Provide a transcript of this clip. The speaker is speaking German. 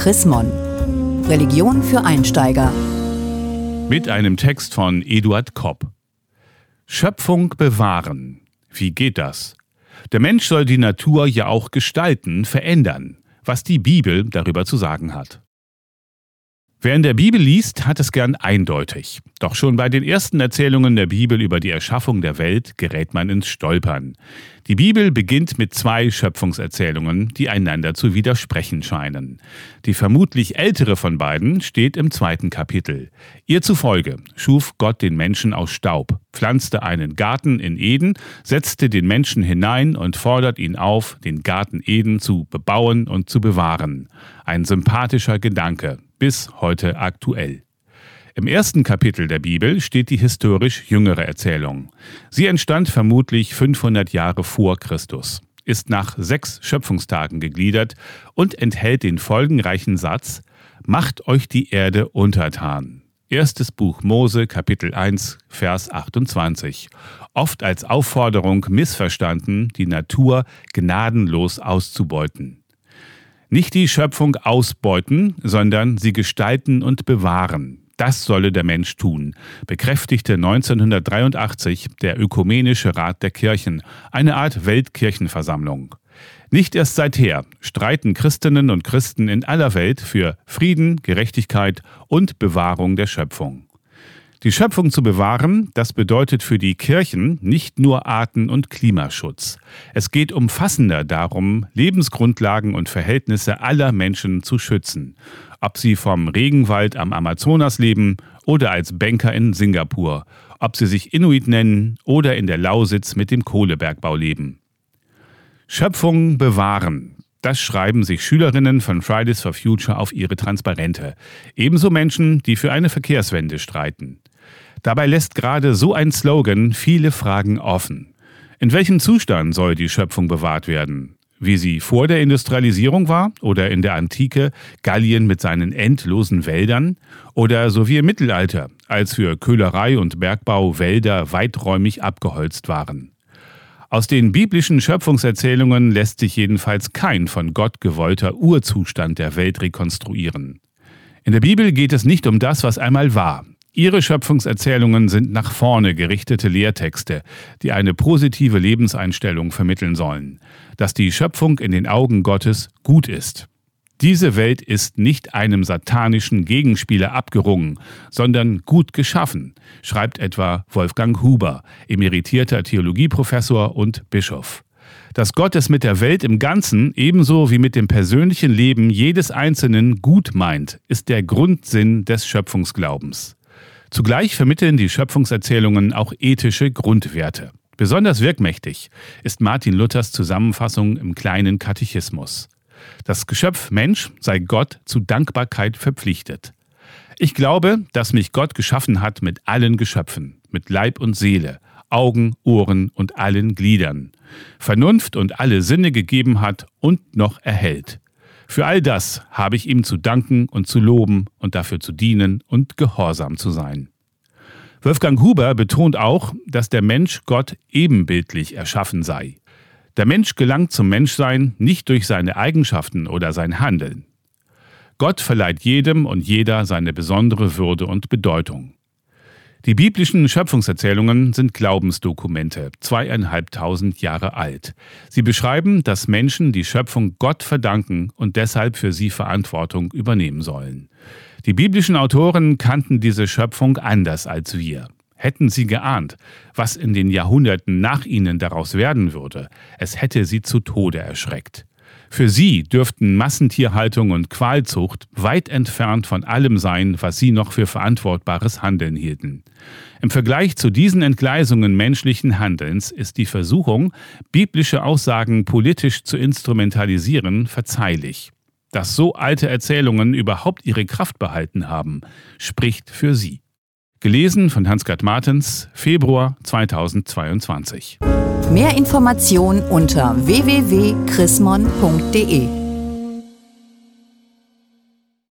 Chris Mon. Religion für Einsteiger. Mit einem Text von Eduard Kopp. Schöpfung bewahren. Wie geht das? Der Mensch soll die Natur ja auch gestalten, verändern, was die Bibel darüber zu sagen hat. Wer in der Bibel liest, hat es gern eindeutig. Doch schon bei den ersten Erzählungen der Bibel über die Erschaffung der Welt gerät man ins Stolpern. Die Bibel beginnt mit zwei Schöpfungserzählungen, die einander zu widersprechen scheinen. Die vermutlich ältere von beiden steht im zweiten Kapitel. Ihr zufolge schuf Gott den Menschen aus Staub, pflanzte einen Garten in Eden, setzte den Menschen hinein und fordert ihn auf, den Garten Eden zu bebauen und zu bewahren. Ein sympathischer Gedanke, bis heute aktuell. Im ersten Kapitel der Bibel steht die historisch jüngere Erzählung. Sie entstand vermutlich 500 Jahre vor Christus, ist nach sechs Schöpfungstagen gegliedert und enthält den folgenreichen Satz Macht euch die Erde untertan. Erstes Buch Mose, Kapitel 1, Vers 28. Oft als Aufforderung missverstanden, die Natur gnadenlos auszubeuten. Nicht die Schöpfung ausbeuten, sondern sie gestalten und bewahren. Das solle der Mensch tun, bekräftigte 1983 der Ökumenische Rat der Kirchen, eine Art Weltkirchenversammlung. Nicht erst seither streiten Christinnen und Christen in aller Welt für Frieden, Gerechtigkeit und Bewahrung der Schöpfung. Die Schöpfung zu bewahren, das bedeutet für die Kirchen nicht nur Arten- und Klimaschutz. Es geht umfassender darum, Lebensgrundlagen und Verhältnisse aller Menschen zu schützen. Ob sie vom Regenwald am Amazonas leben oder als Banker in Singapur, ob sie sich Inuit nennen oder in der Lausitz mit dem Kohlebergbau leben. Schöpfung bewahren. Das schreiben sich Schülerinnen von Fridays for Future auf ihre Transparente. Ebenso Menschen, die für eine Verkehrswende streiten. Dabei lässt gerade so ein Slogan viele Fragen offen. In welchem Zustand soll die Schöpfung bewahrt werden? Wie sie vor der Industrialisierung war oder in der Antike Gallien mit seinen endlosen Wäldern oder so wie im Mittelalter, als für Köhlerei und Bergbau Wälder weiträumig abgeholzt waren. Aus den biblischen Schöpfungserzählungen lässt sich jedenfalls kein von Gott gewollter Urzustand der Welt rekonstruieren. In der Bibel geht es nicht um das, was einmal war, Ihre Schöpfungserzählungen sind nach vorne gerichtete Lehrtexte, die eine positive Lebenseinstellung vermitteln sollen, dass die Schöpfung in den Augen Gottes gut ist. Diese Welt ist nicht einem satanischen Gegenspieler abgerungen, sondern gut geschaffen, schreibt etwa Wolfgang Huber, emeritierter Theologieprofessor und Bischof. Dass Gott es mit der Welt im Ganzen ebenso wie mit dem persönlichen Leben jedes Einzelnen gut meint, ist der Grundsinn des Schöpfungsglaubens. Zugleich vermitteln die Schöpfungserzählungen auch ethische Grundwerte. Besonders wirkmächtig ist Martin Luthers Zusammenfassung im kleinen Katechismus. Das Geschöpf Mensch sei Gott zu Dankbarkeit verpflichtet. Ich glaube, dass mich Gott geschaffen hat mit allen Geschöpfen, mit Leib und Seele, Augen, Ohren und allen Gliedern, Vernunft und alle Sinne gegeben hat und noch erhält. Für all das habe ich ihm zu danken und zu loben und dafür zu dienen und gehorsam zu sein. Wolfgang Huber betont auch, dass der Mensch Gott ebenbildlich erschaffen sei. Der Mensch gelangt zum Menschsein nicht durch seine Eigenschaften oder sein Handeln. Gott verleiht jedem und jeder seine besondere Würde und Bedeutung. Die biblischen Schöpfungserzählungen sind Glaubensdokumente, zweieinhalbtausend Jahre alt. Sie beschreiben, dass Menschen die Schöpfung Gott verdanken und deshalb für sie Verantwortung übernehmen sollen. Die biblischen Autoren kannten diese Schöpfung anders als wir. Hätten sie geahnt, was in den Jahrhunderten nach ihnen daraus werden würde, es hätte sie zu Tode erschreckt. Für sie dürften Massentierhaltung und Qualzucht weit entfernt von allem sein, was sie noch für verantwortbares Handeln hielten. Im Vergleich zu diesen Entgleisungen menschlichen Handelns ist die Versuchung, biblische Aussagen politisch zu instrumentalisieren, verzeihlich. Dass so alte Erzählungen überhaupt ihre Kraft behalten haben, spricht für sie. Gelesen von Hans-Gerd Martens, Februar 2022. Mehr Informationen unter www.chrismon.de